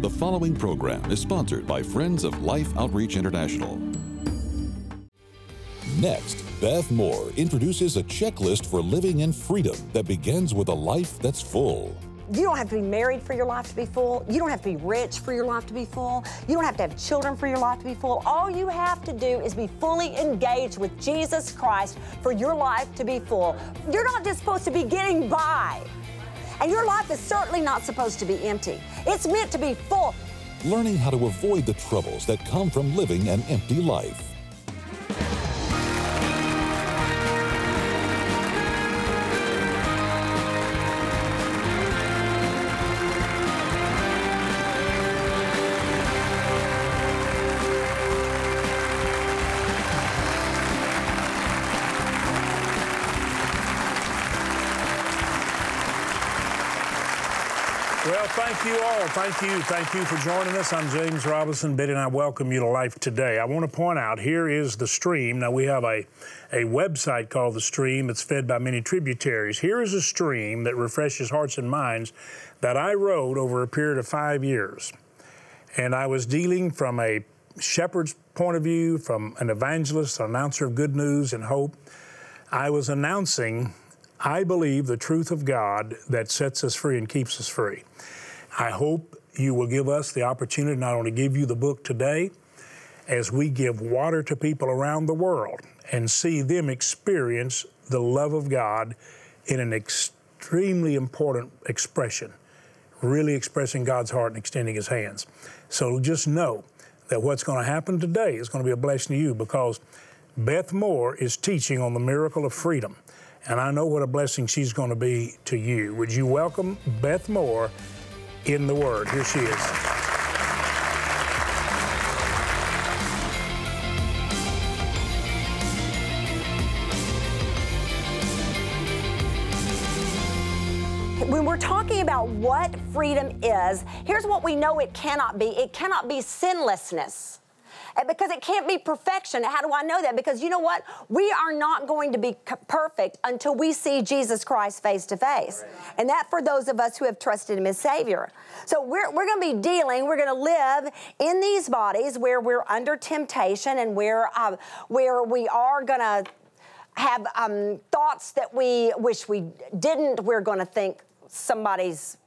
The following program is sponsored by Friends of Life Outreach International. Next, Beth Moore introduces a checklist for living in freedom that begins with a life that's full. You don't have to be married for your life to be full. You don't have to be rich for your life to be full. You don't have to have children for your life to be full. All you have to do is be fully engaged with Jesus Christ for your life to be full. You're not just supposed to be getting by. And your life is certainly not supposed to be empty. It's meant to be full. Learning how to avoid the troubles that come from living an empty life. Well, thank you all. Thank you. Thank you for joining us. I'm James Robison. Betty and I welcome you to Life Today. I want to point out here is the stream. Now, we have a, a website called The Stream. It's fed by many tributaries. Here is a stream that refreshes hearts and minds that I wrote over a period of five years. And I was dealing from a shepherd's point of view, from an evangelist, an announcer of good news and hope. I was announcing I believe the truth of God that sets us free and keeps us free. I hope you will give us the opportunity not only give you the book today, as we give water to people around the world and see them experience the love of God in an extremely important expression, really expressing God's heart and extending His hands. So just know that what's going to happen today is going to be a blessing to you because Beth Moore is teaching on the miracle of freedom and I know what a blessing she's going to be to you. Would you welcome Beth Moore in the Word? Here she is. When we're talking about what freedom is, here's what we know it cannot be it cannot be sinlessness because it can't be perfection. How do I know that? Because you know what? We are not going to be perfect until we see Jesus Christ face to face. And that for those of us who have trusted Him as Savior. So we're, we're going to be dealing, we're going to live in these bodies where we're under temptation and where, uh, where we are going to have um, thoughts that we wish we didn't. We're going to think somebody's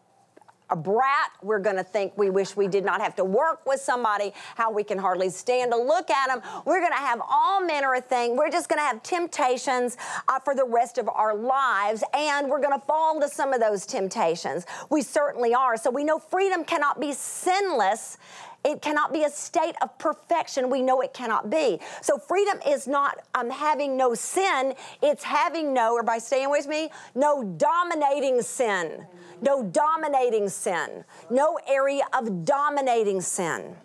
a brat. We're going to think we wish we did not have to work with somebody, how we can hardly stand to look at them. We're going to have all manner of things. We're just going to have temptations uh, for the rest of our lives, and we're going to fall into some of those temptations. We certainly are. So we know freedom cannot be sinless it cannot be a state of perfection. We know it cannot be. So freedom is not um, having no sin, it's having no, by staying with me, no dominating sin no dominating sin, no area of dominating sin.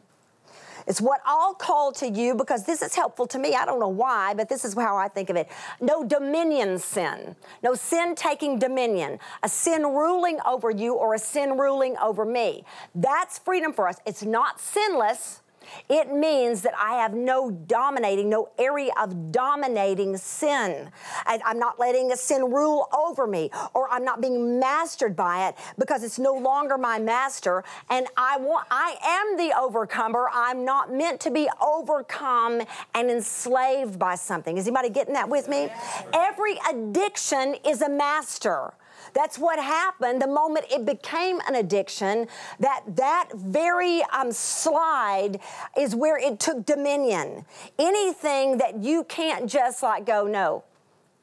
It's what I'll call to you because this is helpful to me. I don't know why, but this is how I think of it. No dominion sin. No sin taking dominion. A sin ruling over you or a sin ruling over me. That's freedom for us. It's not sinless. It means that I have no dominating, no area of dominating sin. I, I'm not letting a sin rule over me, or I'm not being mastered by it because it's no longer my master. And I want, I am the overcomer. I'm not meant to be overcome and enslaved by something. Is anybody getting that with me? Every addiction is a master. That's what happened the moment it became an addiction. That that very um, slide is where it took dominion. Anything that you can't just like go, no,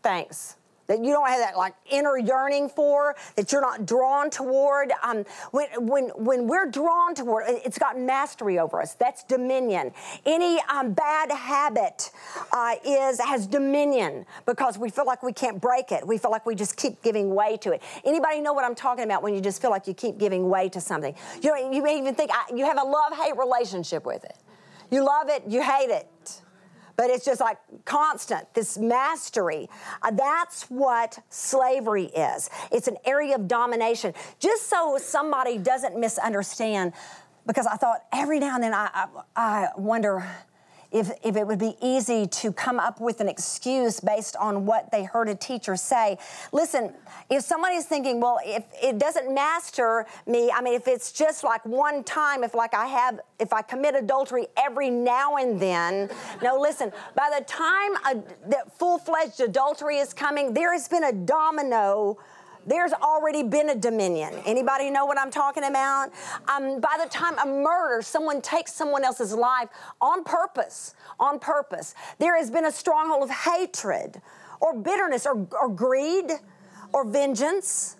thanks that you don't have that like inner yearning for, that you're not drawn toward. Um, when, when, when we're drawn toward, it's got mastery over us. That's dominion. Any um, bad habit uh, is has dominion because we feel like we can't break it. We feel like we just keep giving way to it. Anybody know what I'm talking about when you just feel like you keep giving way to something? You know, you may even think I, you have a love-hate relationship with it. You love it, you hate it but it's just like constant, this mastery. Uh, that's what slavery is. It's an area of domination. Just so somebody doesn't misunderstand, because I thought every now and then I, I, I wonder if, if it would be easy to come up with an excuse based on what they heard a teacher say. Listen, if somebody's thinking, well, if it doesn't master me, I mean, if it's just like one time, if like I have, if I commit adultery every now and then, no, listen, by the time a, that full fledged adultery is coming, there has been a domino there's already been a dominion. Anybody know what I'm talking about? Um, by the time a murder, someone takes someone else's life on purpose, on purpose, there has been a stronghold of hatred or bitterness or, or greed or vengeance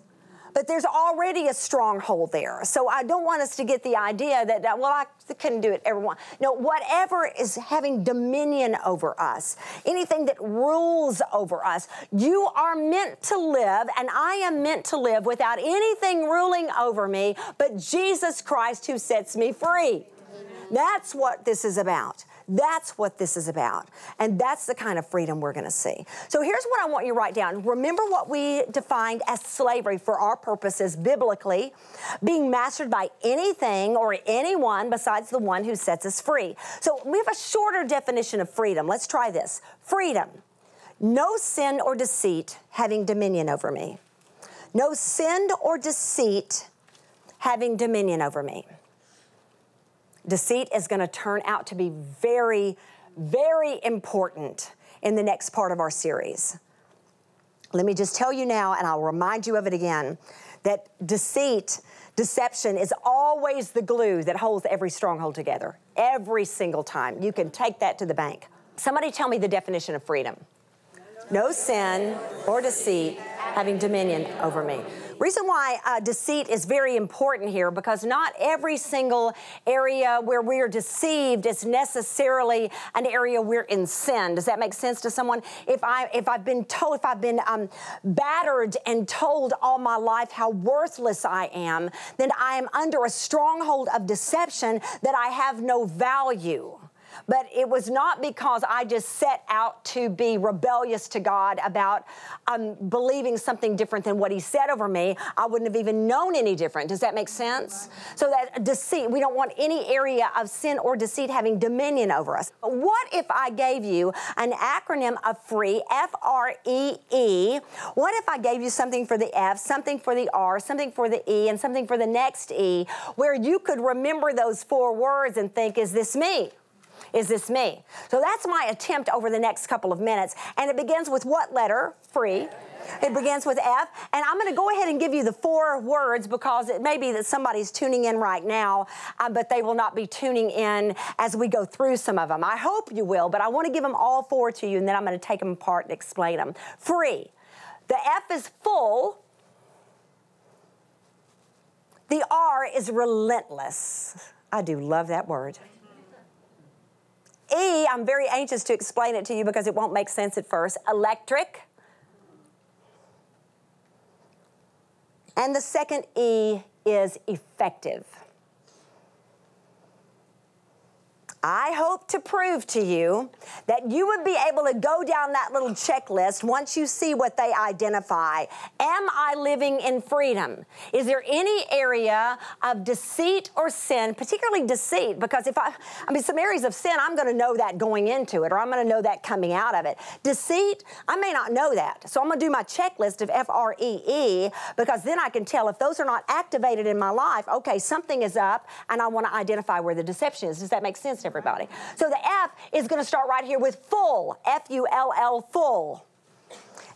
but there's already a stronghold there. So I don't want us to get the idea that, well, I couldn't do it, everyone. No, whatever is having dominion over us, anything that rules over us, you are meant to live, and I am meant to live without anything ruling over me but Jesus Christ who sets me free. That's what this is about. That's what this is about. And that's the kind of freedom we're going to see. So here's what I want you to write down. Remember what we defined as slavery for our purposes biblically being mastered by anything or anyone besides the one who sets us free. So we have a shorter definition of freedom. Let's try this freedom. No sin or deceit having dominion over me. No sin or deceit having dominion over me. Deceit is going to turn out to be very, very important in the next part of our series. Let me just tell you now, and I'll remind you of it again, that deceit, deception is always the glue that holds every stronghold together. Every single time. You can take that to the bank. Somebody tell me the definition of freedom. No sin or deceit having dominion over me. Reason why uh, deceit is very important here because not every single area where we are deceived is necessarily an area we're in sin. Does that make sense to someone? If I if I've been told if I've been um, battered and told all my life how worthless I am, then I am under a stronghold of deception that I have no value. But it was not because I just set out to be rebellious to God about um, believing something different than what He said over me. I wouldn't have even known any different. Does that make sense? So that deceit, we don't want any area of sin or deceit having dominion over us. But what if I gave you an acronym of free, F R E E? What if I gave you something for the F, something for the R, something for the E, and something for the next E, where you could remember those four words and think, is this me? Is this me? So that's my attempt over the next couple of minutes. And it begins with what letter? Free. It begins with F. And I'm going to go ahead and give you the four words because it may be that somebody's tuning in right now, uh, but they will not be tuning in as we go through some of them. I hope you will, but I want to give them all four to you and then I'm going to take them apart and explain them. Free. The F is full. The R is relentless. I do love that word. E, I'm very anxious to explain it to you because it won't make sense at first. Electric. And the second E is effective. I hope to prove to you that you would be able to go down that little checklist once you see what they identify. Am I living in freedom? Is there any area of deceit or sin, particularly deceit? Because if I, I mean, some areas of sin, I'm going to know that going into it, or I'm going to know that coming out of it. Deceit, I may not know that. So I'm going to do my checklist of F R E E because then I can tell if those are not activated in my life, okay, something is up, and I want to identify where the deception is. Does that make sense to everybody. So the F is going to start right here with full, F U L L, full.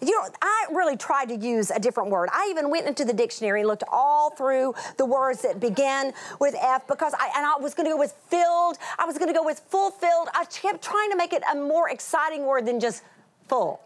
You know, I really tried to use a different word. I even went into the dictionary and looked all through the words that begin with F because I and I was going to go with filled. I was going to go with fulfilled. I kept trying to make it a more exciting word than just full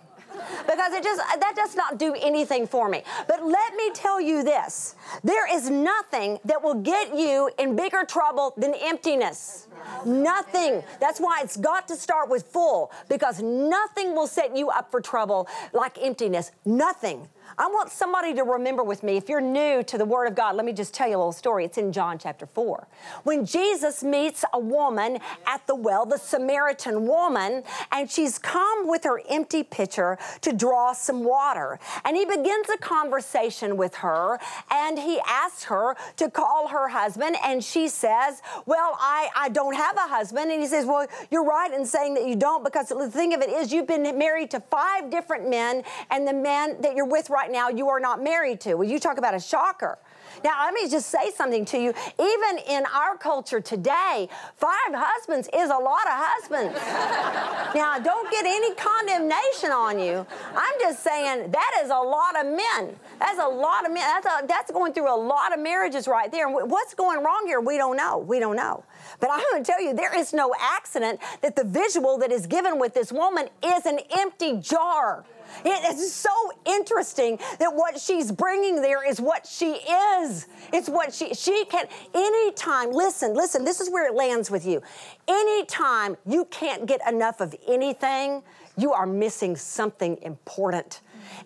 because it just that does not do anything for me. But let me tell you this. There is nothing that will get you in bigger trouble than emptiness. Nothing. That's why it's got to start with full because nothing will set you up for trouble like emptiness. Nothing. I want somebody to remember with me. If you're new to the Word of God, let me just tell you a little story. It's in John chapter 4. When Jesus meets a woman at the well, the Samaritan woman, and she's come with her empty pitcher to draw some water. And he begins a conversation with her, and he asks her to call her husband, and she says, Well, I, I don't have a husband. And he says, Well, you're right in saying that you don't, because the thing of it is, you've been married to five different men, and the man that you're with right now you are not married to. Well, you talk about a shocker. Now, let me just say something to you. Even in our culture today, five husbands is a lot of husbands. now, don't get any condemnation on you. I'm just saying that is a lot of men. That's a lot of men. That's, a, that's going through a lot of marriages right there. And what's going wrong here? We don't know. We don't know. But I'm going to tell you, there is no accident that the visual that is given with this woman is an empty jar. It is so interesting that what she's bringing there is what she is. It's what she she can anytime. Listen, listen. This is where it lands with you. Anytime you can't get enough of anything, you are missing something important.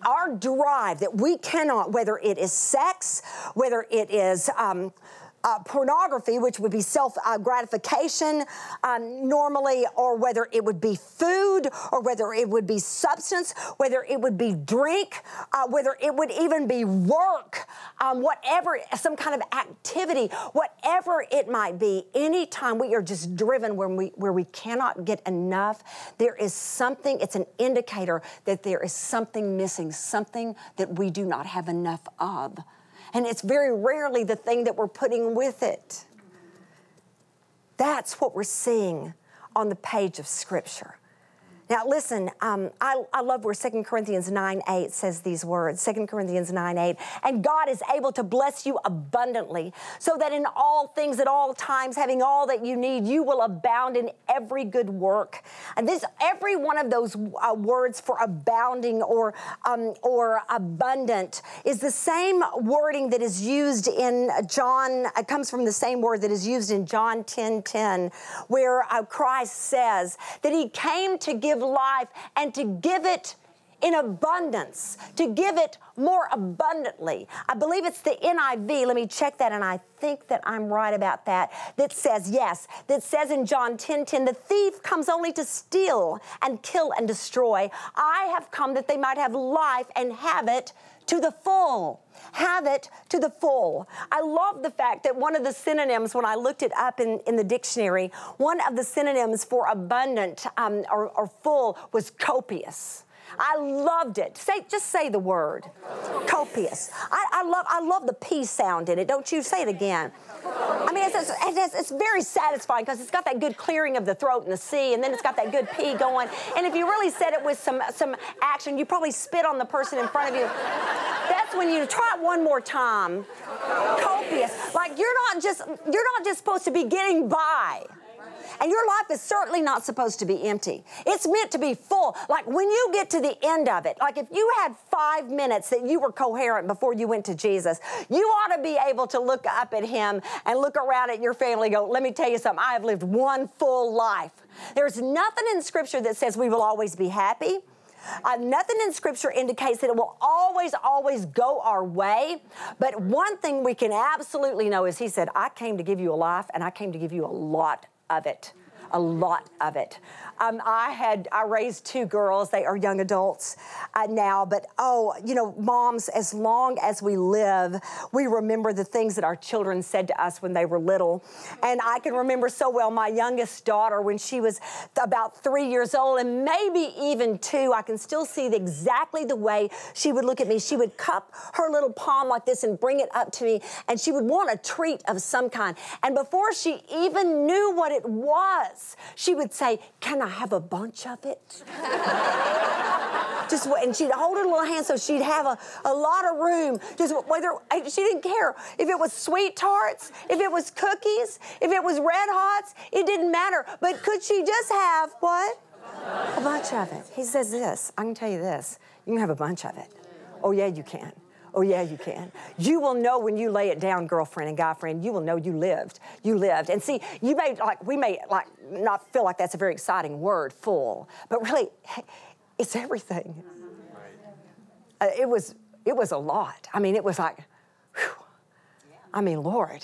Our drive that we cannot, whether it is sex, whether it is um, uh, pornography, which would be self uh, gratification um, normally, or whether it would be food, or whether it would be substance, whether it would be drink, uh, whether it would even be work, um, whatever, some kind of activity, whatever it might be, anytime we are just driven where we, where we cannot get enough, there is something, it's an indicator that there is something missing, something that we do not have enough of and it's very rarely the thing that we're putting with it. That's what we're seeing on the page of Scripture. Now, listen, um, I, I, love where 2 Corinthians 9 8 says these words 2 Corinthians 9 8. And God is able to bless you abundantly, so that in all things, at all times, having all that you need, you will abound in every good work. And this, every one of those uh, words for abounding or, um, or abundant is the same wording that is used in John, it comes from the same word that is used in John 10 10, where uh, Christ says that he came to give give life and to give it in abundance, to give it more abundantly. I believe it's the NIV. Let me check that, and I think that I'm right about that. That says, yes, that says in John 10 10, the thief comes only to steal and kill and destroy. I have come that they might have life and have it to the full. Have it to the full. I love the fact that one of the synonyms, when I looked it up in, in the dictionary, one of the synonyms for abundant um, or, or full was copious. I loved it. Say, just say the word. Copious. I, I, love, I love the P sound in it. Don't you say it again? I mean, it's, it's, it's, it's very satisfying because it's got that good clearing of the throat and the C, and then it's got that good P going. And if you really said it with some some action, you probably spit on the person in front of you. That's when you try it one more time. Copious. Like you're not just you're not just supposed to be getting by. And your life is certainly not supposed to be empty. It's meant to be full. Like when you get to the end of it, like if you had five minutes that you were coherent before you went to Jesus, you ought to be able to look up at Him and look around at your family go, let me tell you something, I have lived one full life. There's nothing in Scripture that says we will always be happy. Uh, nothing in Scripture indicates that it will always, always go our way. But one thing we can absolutely know is He said, I came to give you a life and I came to give you a lot of it a lot of it. Um, I had I raised two girls. They are young adults uh, now, but oh, you know, moms, as long as we live, we remember the things that our children said to us when they were little. And I can remember so well my youngest daughter when she was about three years old, and maybe even two. I can still see exactly the way she would look at me. She would cup her little palm like this and bring it up to me, and she would want a treat of some kind. And before she even knew what it was, she would say, "Can I?" Have a bunch of it? just and she'd hold her little hand so she'd have a, a lot of room. Just whether she didn't care if it was sweet tarts, if it was cookies, if it was red hots, it didn't matter. But could she just have what? A bunch of it. He says this. I can tell you this. You can have a bunch of it. Oh yeah, you can. Oh, yeah, you can. You will know when you lay it down, girlfriend and guy friend, you will know you lived. You lived. And see, you may, like, we may, like, not feel like that's a very exciting word, full, but really, it's everything. Uh, it was it was a lot. I mean, it was like, whew. I mean, Lord,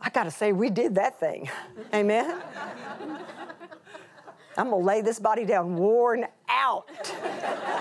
I got to say, we did that thing. Amen. I'm to lay this body down worn out.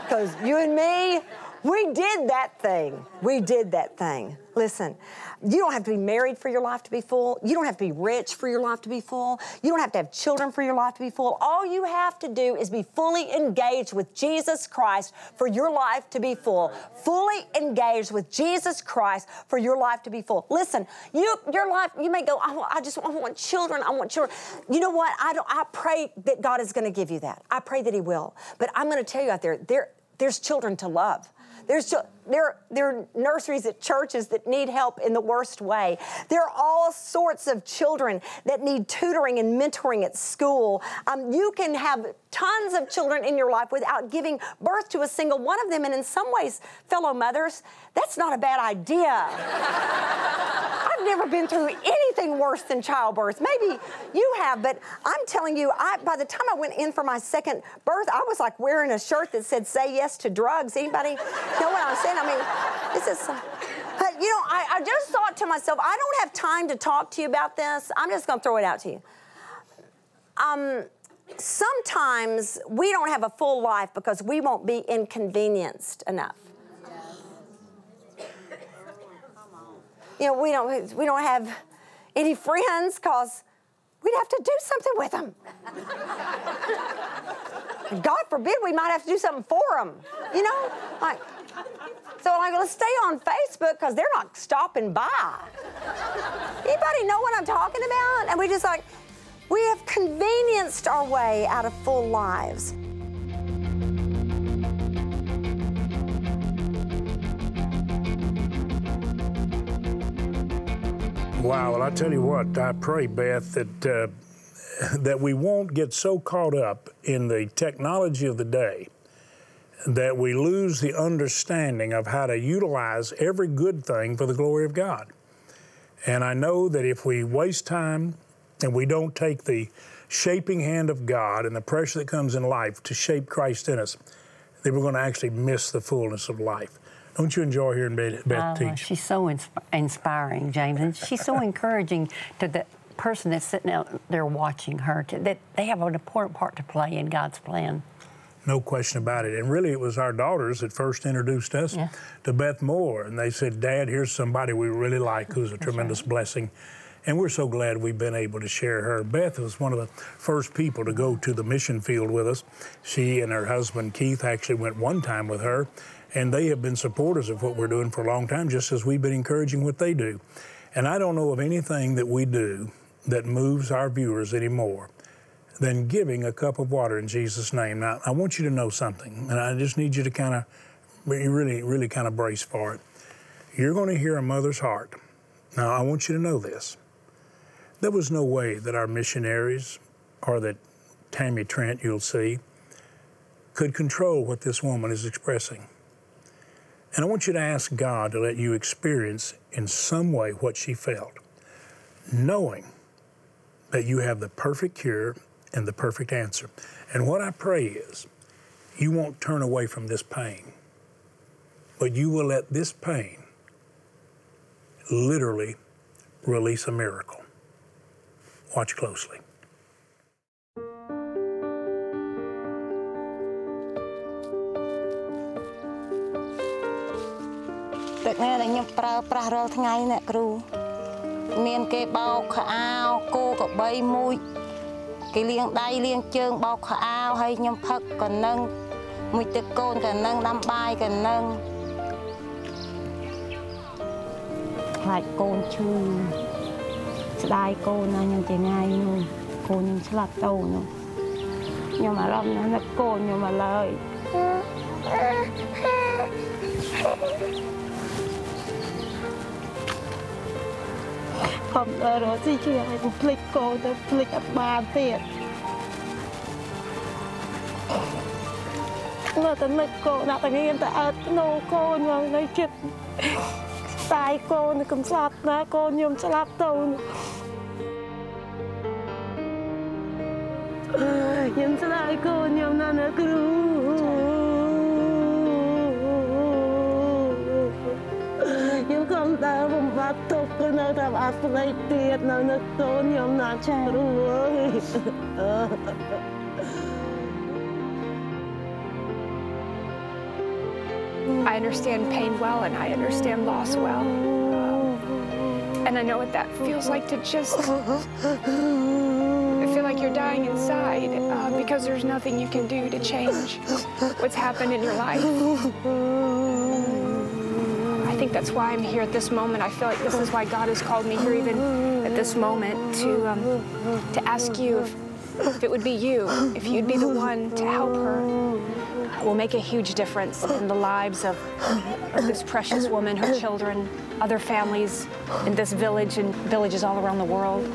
Because you and me, we did that thing. We did that thing. Listen, you don't have to be married for your life to be full. You don't have to be rich for your life to be full. You don't have to have children for your life to be full. All you have to do is be fully engaged with Jesus Christ for your life to be full. Fully engaged with Jesus Christ for your life to be full. Listen, you your life, you may go, I, I just I want children, I want children. You know what? I don't I pray that God is going to give you that. I pray that He will. But I'm going to tell you out there, there there's children to love. There's there, there are nurseries at churches that need help in the worst way. There are all sorts of children that need tutoring and mentoring at school. Um, you can have tons of children in your life without giving birth to a single one of them. And in some ways, fellow mothers, that's not a bad idea. I've never been through anything worse than childbirth. Maybe you have, but I'm telling you, I, by the time I went in for my second birth, I was like wearing a shirt that said "Say yes to drugs." Anybody know what I'm saying? I mean, this is. But you know, I, I just thought to myself, I don't have time to talk to you about this. I'm just going to throw it out to you. Um, sometimes we don't have a full life because we won't be inconvenienced enough. You know, we don't we don't have any friends because we'd have to do something with them. God forbid we might have to do something for them. You know, like so I'm like, let's stay on Facebook because they're not stopping by. Anybody know what I'm talking about? And we just like, we have convenienced our way out of full lives. Wow. Well, I tell you what, I pray, Beth, that uh, that we won't get so caught up in the technology of the day that we lose the understanding of how to utilize every good thing for the glory of God. And I know that if we waste time and we don't take the shaping hand of God and the pressure that comes in life to shape Christ in us, then we're going to actually miss the fullness of life. Don't you enjoy hearing Beth, uh, teach? She's so insp- inspiring, James, and she's so encouraging to the person that's sitting out there watching her. To, that they have an important part to play in God's plan. No question about it. And really, it was our daughters that first introduced us yeah. to Beth Moore. And they said, Dad, here's somebody we really like who's a tremendous right. blessing. And we're so glad we've been able to share her. Beth was one of the first people to go to the mission field with us. She and her husband, Keith, actually went one time with her. And they have been supporters of what we're doing for a long time, just as we've been encouraging what they do. And I don't know of anything that we do that moves our viewers anymore than giving a cup of water in Jesus' name. Now, I want you to know something, and I just need you to kind of, really, really kind of brace for it. You're going to hear a mother's heart. Now, I want you to know this. There was no way that our missionaries or that Tammy Trent, you'll see, could control what this woman is expressing. And I want you to ask God to let you experience in some way what she felt, knowing that you have the perfect cure and the perfect answer. And what I pray is you won't turn away from this pain, but you will let this pain literally release a miracle. Watch closely. ទឹកនេះដែលខ្ញុំប្រើប្រាស់រាល់ថ្ងៃអ្នកគ្រូមានគេបោកខោអាវគោកបីមួយ គេលាងដៃលាងជើងបោកខោអាវហើយខ្ញុំផឹកក៏នឹងមួយទឹកកូនក៏នឹងដាំបាយក៏នឹងខ្លាចកូនឈឺស្ដាយកូនណាខ្ញុំចេញងាយនោះកូនខ្ញុំស្លាប់ទៅនោះខ្ញុំអារម្មណ៍ណាស់នឹកកូនខ្ញុំមកឡើយ ខំរត់ស៊ីជួយឲ្យភ្លេចកូនទៅភ្លេចអត់បានទៀតនៅតែនឹកកូនដាក់តែងៀនតែអត់ណូកូនមកនៅចិត្តតាយកូនកំស្លាប់ណាកូនខ្ញុំស្លាប់ទៅខ្ញុំស្លាប់កូនខ្ញុំណាស់ណាគ្រូ daarom wat om naar te. I understand pain well and I understand loss well. And I know what that feels like to just feel like you're dying inside uh, because there's nothing you can do to change what's happened in your life. That's why I'm here at this moment. I feel like this is why God has called me here, even at this moment, to um, to ask you if, if it would be you, if you'd be the one to help her will make a huge difference in the lives of, of, this precious woman, her children, other families in this village and villages all around the world.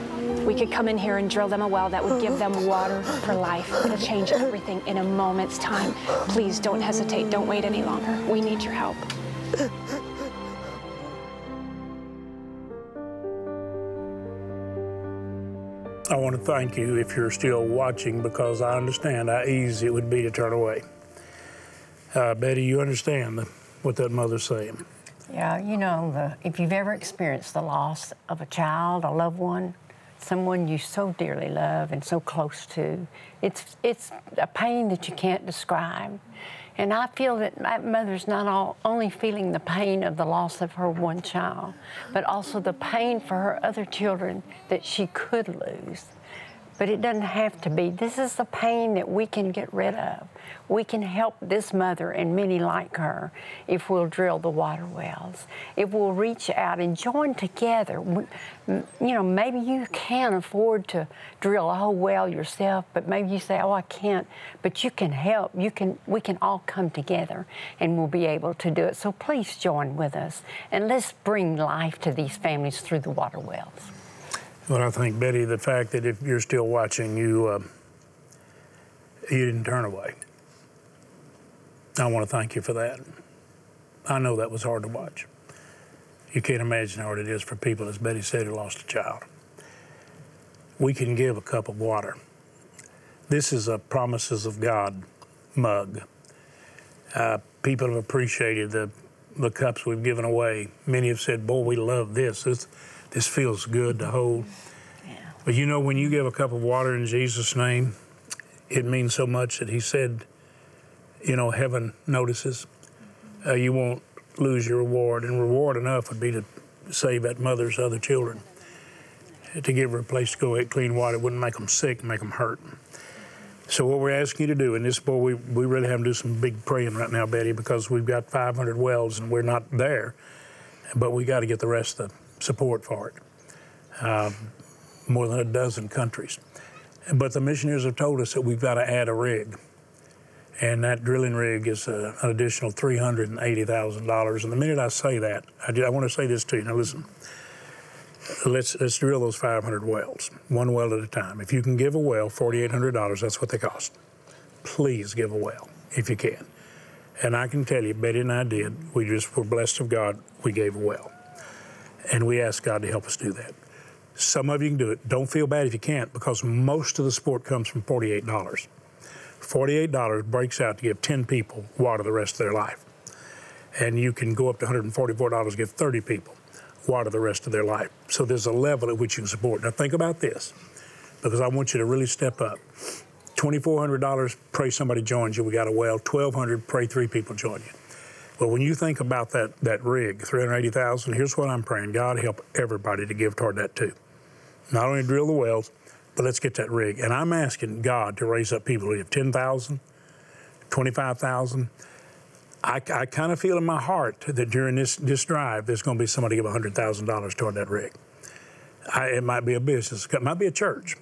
We could come in here and drill them a well that would give them water for life. It'll change everything in a moment's time. Please don't hesitate. Don't wait any longer. We need your help. I want to thank you if you're still watching because I understand how easy it would be to turn away. Uh, Betty, you understand what that mother's saying. Yeah, you know, the, if you've ever experienced the loss of a child, a loved one, someone you so dearly love and so close to, it's, it's a pain that you can't describe. And I feel that my mother's not all, only feeling the pain of the loss of her one child, but also the pain for her other children that she could lose. But it doesn't have to be. This is the pain that we can get rid of. We can help this mother and many like her if we'll drill the water wells, if we'll reach out and join together. You know, maybe you can't afford to drill a whole well yourself, but maybe you say, "Oh, I can't." But you can help. You can. We can all come together, and we'll be able to do it. So please join with us, and let's bring life to these families through the water wells. Well, I think Betty, the fact that if you're still watching, you uh, you didn't turn away. I want to thank you for that. I know that was hard to watch. You can't imagine how hard it is for people, as Betty said, who lost a child. We can give a cup of water. This is a promises of God mug. Uh, people have appreciated the the cups we've given away. Many have said, "Boy, we love this. This, this feels good to hold." Yeah. But you know, when you give a cup of water in Jesus' name, it means so much that He said you know, heaven notices. Uh, you won't lose your reward, and reward enough would be to save that mother's other children. To give her a place to go get clean water It wouldn't make them sick, make them hurt. So what we're asking you to do, and this boy, we, we really have to do some big praying right now, Betty, because we've got 500 wells and we're not there, but we got to get the rest of the support for it. Uh, more than a dozen countries. But the missionaries have told us that we've got to add a rig and that drilling rig is uh, an additional $380,000. And the minute I say that, I, do, I want to say this to you. Now listen, let's, let's drill those 500 wells, one well at a time. If you can give a well $4,800, that's what they cost. Please give a well if you can. And I can tell you, Betty and I did. We just were blessed of God. We gave a well. And we ask God to help us do that. Some of you can do it. Don't feel bad if you can't because most of the support comes from $48. $48 breaks out to give 10 people water the rest of their life. And you can go up to $144 to give 30 people water the rest of their life. So there's a level at which you can support. Now think about this, because I want you to really step up. $2,400, pray somebody joins you. We got a well. 1200 pray three people join you. Well, when you think about that, that rig, 380,000, here's what I'm praying. God help everybody to give toward that too. Not only drill the wells, but let's get that rig. And I'm asking God to raise up people who have 10,000, 25,000. I, I kind of feel in my heart that during this, this drive, there's going to be somebody give $100,000 toward that rig. I, it might be a business, it might be a church.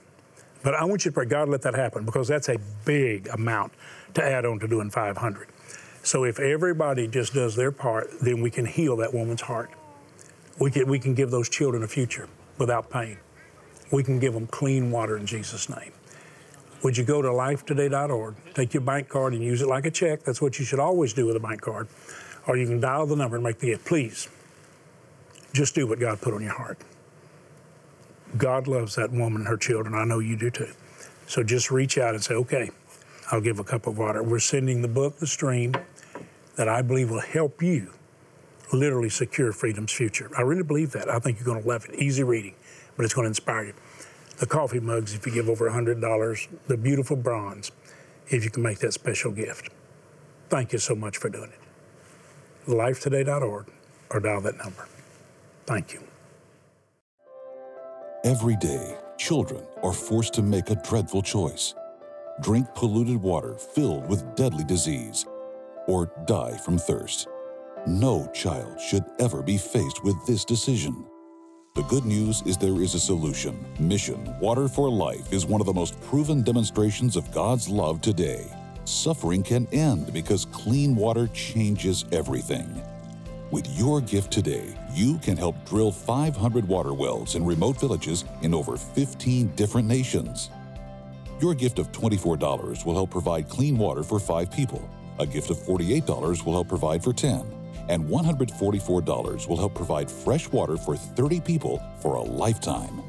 But I want you to pray, God, let that happen because that's a big amount to add on to doing 500. So if everybody just does their part, then we can heal that woman's heart. We can, we can give those children a future without pain we can give them clean water in Jesus' name. Would you go to lifetoday.org, take your bank card and use it like a check? That's what you should always do with a bank card. Or you can dial the number and make the gift. Please, just do what God put on your heart. God loves that woman and her children. I know you do too. So just reach out and say, okay, I'll give a cup of water. We're sending the book, The Stream, that I believe will help you literally secure freedom's future. I really believe that. I think you're going to love it. Easy reading, but it's going to inspire you. The coffee mugs, if you give over $100, the beautiful bronze, if you can make that special gift. Thank you so much for doing it. Lifetoday.org or dial that number. Thank you. Every day, children are forced to make a dreadful choice drink polluted water filled with deadly disease, or die from thirst. No child should ever be faced with this decision. The good news is there is a solution. Mission Water for Life is one of the most proven demonstrations of God's love today. Suffering can end because clean water changes everything. With your gift today, you can help drill 500 water wells in remote villages in over 15 different nations. Your gift of $24 will help provide clean water for five people. A gift of $48 will help provide for 10. And $144 will help provide fresh water for 30 people for a lifetime.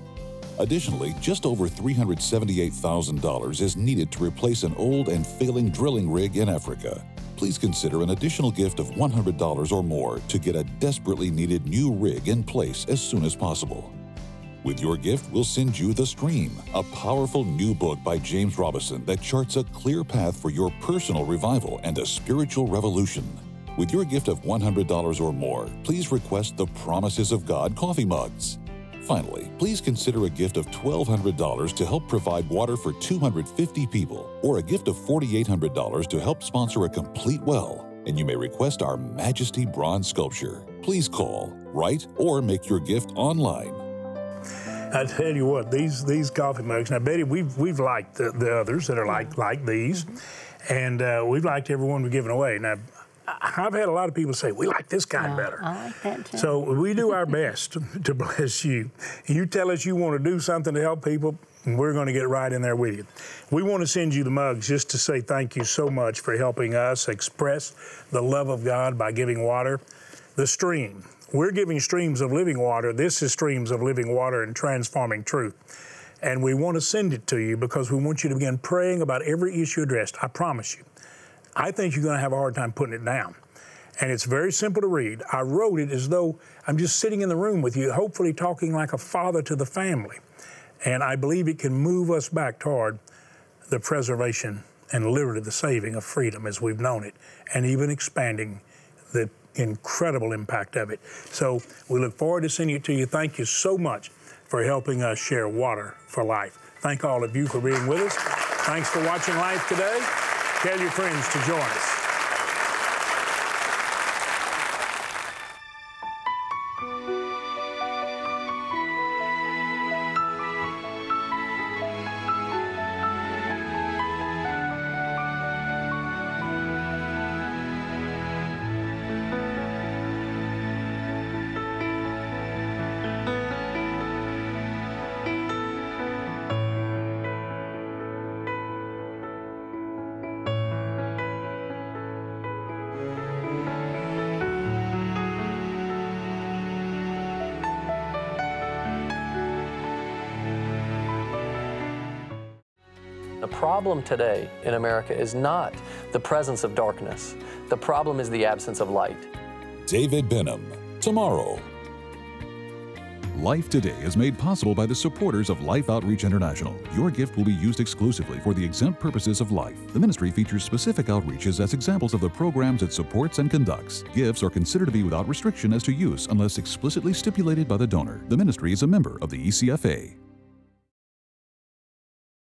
Additionally, just over $378,000 is needed to replace an old and failing drilling rig in Africa. Please consider an additional gift of $100 or more to get a desperately needed new rig in place as soon as possible. With your gift, we'll send you The Stream, a powerful new book by James Robison that charts a clear path for your personal revival and a spiritual revolution. With your gift of $100 or more, please request the Promises of God coffee mugs. Finally, please consider a gift of $1,200 to help provide water for 250 people, or a gift of $4,800 to help sponsor a complete well. And you may request our Majesty Bronze Sculpture. Please call, write, or make your gift online I tell you what, these these coffee mugs. Now, Betty, we've we've liked the, the others that are like like these, and uh, we've liked everyone we've given away. Now, I've had a lot of people say we like this kind better. I like that too. So we do our best to bless you. You tell us you want to do something to help people, and we're going to get right in there with you. We want to send you the mugs just to say thank you so much for helping us express the love of God by giving water. The stream, we're giving streams of living water. This is streams of living water and transforming truth. And we want to send it to you because we want you to begin praying about every issue addressed. I promise you. I think you're going to have a hard time putting it down. And it's very simple to read. I wrote it as though I'm just sitting in the room with you, hopefully talking like a father to the family. And I believe it can move us back toward the preservation and literally the saving of freedom as we've known it, and even expanding the incredible impact of it. So we look forward to sending it to you. Thank you so much for helping us share water for life. Thank all of you for being with us. Thanks for watching Life today. Tell your friends to join us. Problem today in America is not the presence of darkness. The problem is the absence of light. David Benham, tomorrow. Life Today is made possible by the supporters of Life Outreach International. Your gift will be used exclusively for the exempt purposes of life. The ministry features specific outreaches as examples of the programs it supports and conducts. Gifts are considered to be without restriction as to use unless explicitly stipulated by the donor. The ministry is a member of the ECFA.